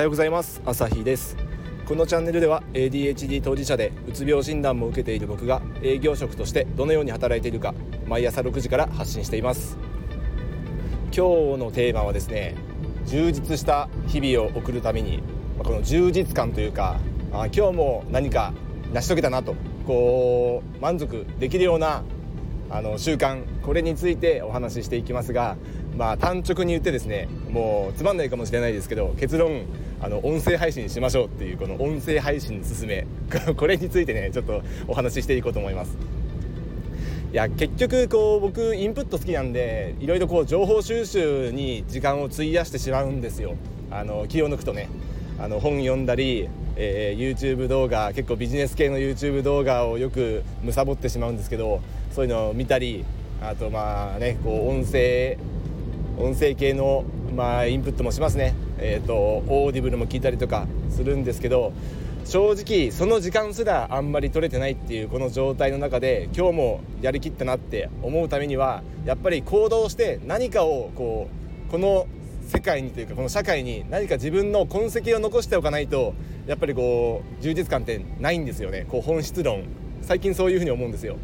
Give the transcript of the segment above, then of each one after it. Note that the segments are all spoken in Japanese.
はようございます。朝日です。このチャンネルでは ADHD 当事者でうつ病診断も受けている僕が営業職としてどのように働いているか毎朝6時から発信しています。今日のテーマはですね充実した日々を送るためにこの充実感というかあ今日も何か成し遂げたなとこう満足できるようなあの習慣これについてお話ししていきますがまあ単直に言ってですねもうつまんないかもしれないですけど結論あの音声配信しましょうっていうこの音声配信の勧め これについてねちょっとお話ししていこうと思います。いや結局こう僕インプット好きなんでいろいろこう情報収集に時間を費やしてしまうんですよ。あの気を抜くとねあの本読んだり、えー、YouTube 動画結構ビジネス系の YouTube 動画をよく貪ってしまうんですけどそういうのを見たりあとまあねこう音声音声系のまあインプットもしますね。えっ、ー、とオーディブルも聞いたりとかするんですけど正直その時間すらあんまり取れてないっていうこの状態の中で今日もやりきったなって思うためにはやっぱり行動して何かをこうこの世界にというかこの社会に何か自分の痕跡を残しておかないとやっぱりこう充実感ってないんですよね。こう本質論。最近そういうふうに思うんですよ。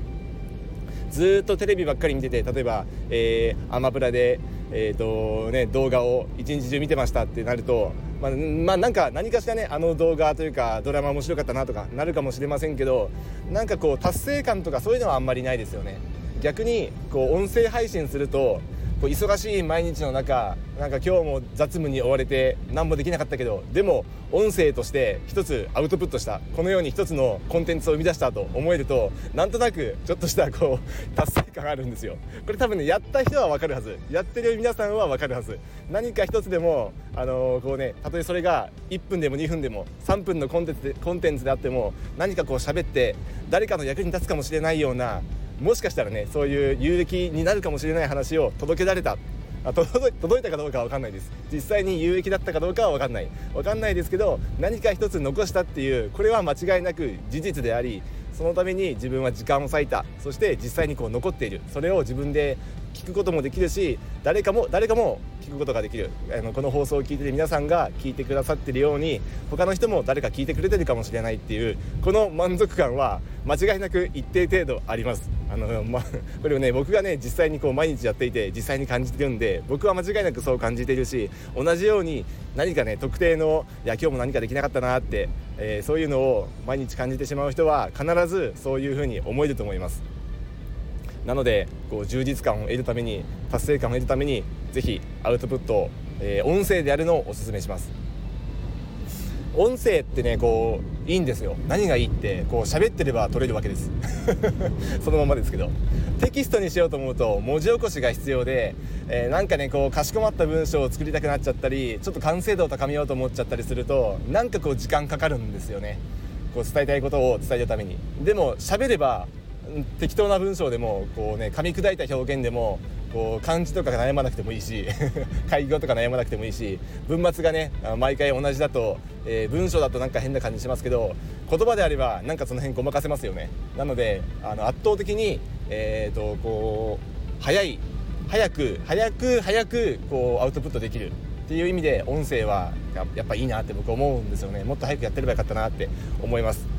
ずっとテレビばっかり見てて例えば、えー、アマプラで、えーとね、動画を一日中見てましたってなると、まあ、まあ、なんか何かしらねあの動画というかドラマ面白かったなとかなるかもしれませんけどなんかこう達成感とかそういうのはあんまりないですよね。逆にこう音声配信するとこう忙しい毎日の中なんか今日も雑務に追われて何もできなかったけどでも音声として一つアウトプットしたこのように一つのコンテンツを生み出したと思えるとなんとなくちょっとしたこう達成感があるんですよ。これ多分ねやった人は分かるはず。やってる皆さんは分かるはず。何か一つでもあのー、こうねたとえそれが1分でも2分でも3分のコンテンツでコンテンツであっても何かこう喋って誰かの役に立つかもしれないようなもしかしたらねそういう有益になるかもしれない話を届けられたあ届いたかどうかは分かんないです。実際に有益だったかどうかは分かんない。分かんないですけど何か一つ残したっていうこれは間違いなく事実でありそのために自分は時間を割いた。そして実際にこう残っている。それを自分で聞くこともできるし誰かも誰かも聞くことができる。あのこの放送を聞いてる皆さんが聞いてくださってるように他の人も誰か聞いてくれてるかもしれないっていうこの満足感は間違いなく一定程度あります。あの、ま、これをね僕がね実際にこう毎日やっていて実際に感じてるんで僕は間違いなくそう感じているし同じように何かね特定のいや今日も何かできなかったなって、えー、そういうのを毎日感じてしまう人は必ずそういうふうに思えると思います。なのでこう充実感を得るために達成感を得るためにぜひアウトプットを、えー、音声でやるのをおすすめします。音声ってねこういいんですよ。何がいいってこう喋ってれば取れるわけです。そのままですけど。テキストにしようと思うと文字起こしが必要で、えー、なんかねこうかしこまった文章を作りたくなっちゃったりちょっと完成度を高めようと思っちゃったりするとなんかこう時間かかるんですよね。こう伝えたいことを伝えるために。でも喋れば適当な文章でもこうね噛み砕いた表現でもこう漢字とかが悩まなくてもいいし 開業とか悩まなくてもいいし文末がね毎回同じだと、えー、文章だとなんか変な感じしますけど言葉であればなんかその辺ごまかせますよね。なのであの圧倒的に、えーと、こう早い早く早く早くこうアウトプットできるっていう意味で音声はやっぱいいなって僕思うんですよね。もっと早くやってればよかったなって思います。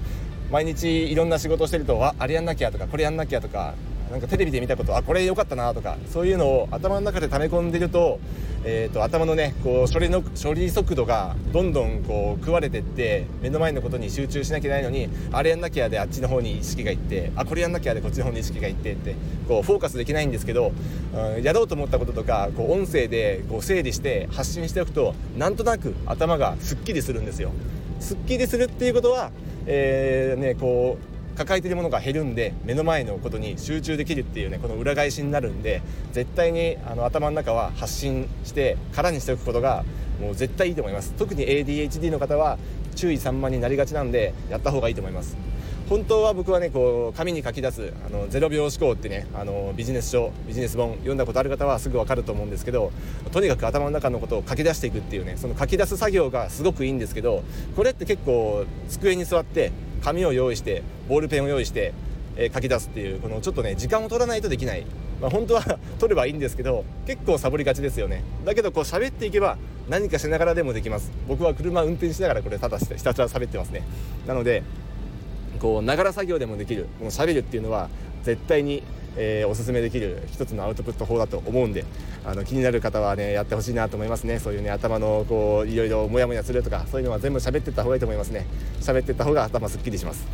毎日いろんな仕事をしてるとああれやんなきゃとかこれやんなきゃとかなんかテレビで見たことあこれ良かったなとかそういうのを頭の中で溜め込んでると,、えーと、頭のねこう処理の処理速度がどんどんこう食われてって目の前のことに集中しなきゃいけないのにあれやんなきゃであっちの方に意識がいってあこれやんなきゃでこっちの方に意識がいってってこうフォーカスできないんですけど、うん、やろうと思ったこととかこう音声でこう整理して発信しておくとなんとなく頭がすっきりするんですよ。すっきりするっていうことは、えーね、こう抱えてるものが減るんで目の前のことに集中できるっていうねこの裏返しになるんで絶対にあの頭の中は発信して空にしておくことがもう絶対いいと思います。特に ADHD の方は注意散漫になりがちなんでやった方がいいと思います。本当は僕はねこう紙に書き出すあの0秒思考ってねあのビジネス書ビジネス本読んだことある方はすぐ分かると思うんですけどとにかく頭の中のことを書き出していくっていうねその書き出す作業がすごくいいんですけどこれって結構机に座って紙を用意してボールペンを用意して、えー、書き出すっていうこのちょっとね時間を取らないとできない。まあ、本当は 取ればいいんですけど結構サボりがちですよね。だけどこう喋っていけば何かしながらでもできます。僕は車運転しながらこれただひたすら喋ってますね。なのでこうながら作業でもできるもう喋るっていうのは絶対にえー、おすすめできる一つのアウトプット法だと思うんであの気になる方はねやってほしいなと思いますね。そういうね頭のこういろいろモヤモヤするとかそういうのは全部喋ってった方がいいと思いますね。喋ってった方が頭すっきりします。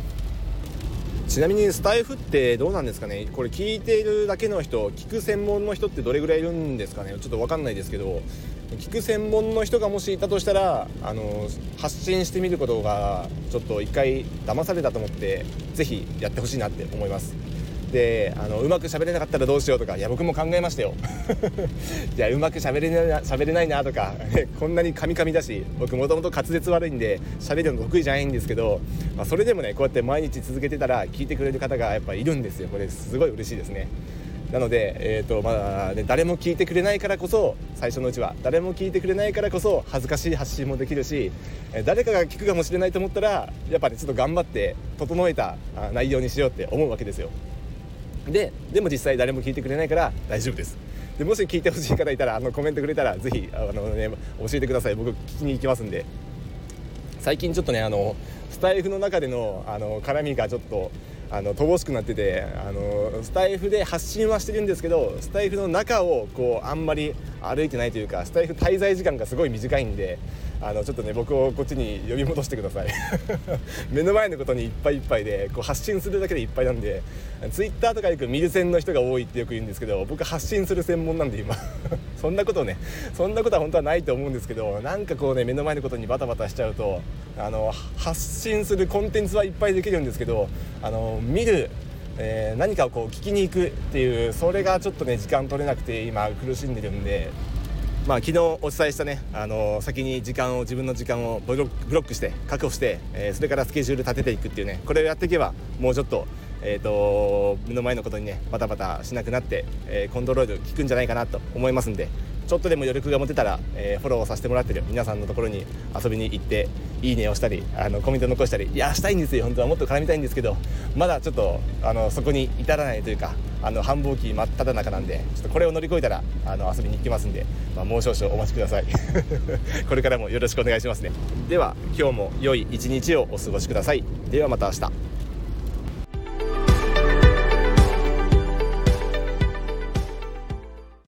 ちなみにスタイフってどうなんですかね？これ聞いているだけの人聞く専門の人ってどれぐらいいるんですかね？ちょっと分かんないですけど聞く専門の人がもしいたとしたらあの発信してみることがちょっと一回騙されたと思って是非やってほしいなって思います。であのうまく喋れなかったらどうしようとかいや僕も考えましたよ。いやうまく喋れな喋れないなとか こんなにカミカミだし僕もともと滑舌悪いんで喋るの得意じゃないんですけど、まあ、それでもねこうやって毎日続けてたら聞いてくれる方がやっぱいるんですよ。これすごい嬉しいですね。なので、えーとまあね、誰も聞いてくれないからこそ最初のうちは。誰も聞いてくれないからこそ恥ずかしい発信もできるし誰かが聞くかもしれないと思ったらやっぱり、ね、ちょっと頑張って整えた内容にしようって思うわけですよ。ででも実際誰も聞いてくれないから大丈夫です。でもし聞いてほしい方いたらあのコメントくれたらぜひあの、ね、教えてください。僕聞きに行きますんで。最近ちょっとねあのスタイフの中でのあの絡みがちょっとあの乏しくなっててあのスタイフで発信はしてるんですけどスタイフの中をこうあんまり歩いてないというかスタイフ滞在時間がすごい短いんであのちょっとね僕をこっちに呼び戻してください。目の前のことにいっぱいいっぱいでこう発信するだけでいっぱいなんでツイッターとかよく見る専の人が多いってよく言うんですけど僕発信する専門なんで今。そんなことねそんなことは本当はないと思うんですけどなんかこうね目の前のことにバタバタしちゃうとあの発信するコンテンツはいっぱいできるんですけどあの見るえー、何かをこう聞きに行くっていうそれがちょっとね時間取れなくて今苦しんでるんでまあ、昨日お伝えしたね、あの先に時間を自分の時間をブロックして確保して、えー、それからスケジュール立てていくっていうねこれをやっていけばもうちょっと,、えーと、目の前のことにねバタバタしなくなって、えー、コントロール効くんじゃないかなと思いますんでちょっとでも余力が持てたら、えー、フォローさせてもらってる皆さんのところに遊びに行っていいねをしたりあのコメント残したりいやしたいんですよ本当はもっと絡みたいんですけどまだちょっとあのそこに至らないというかあの繁忙期真っ只中なんでちょっとこれを乗り越えたらあの遊びに行きますんで、まあ、もう少々お待ちください。これからもよろしくお願いしますね。では今日も良い一日をお過ごしください。ではまた明日。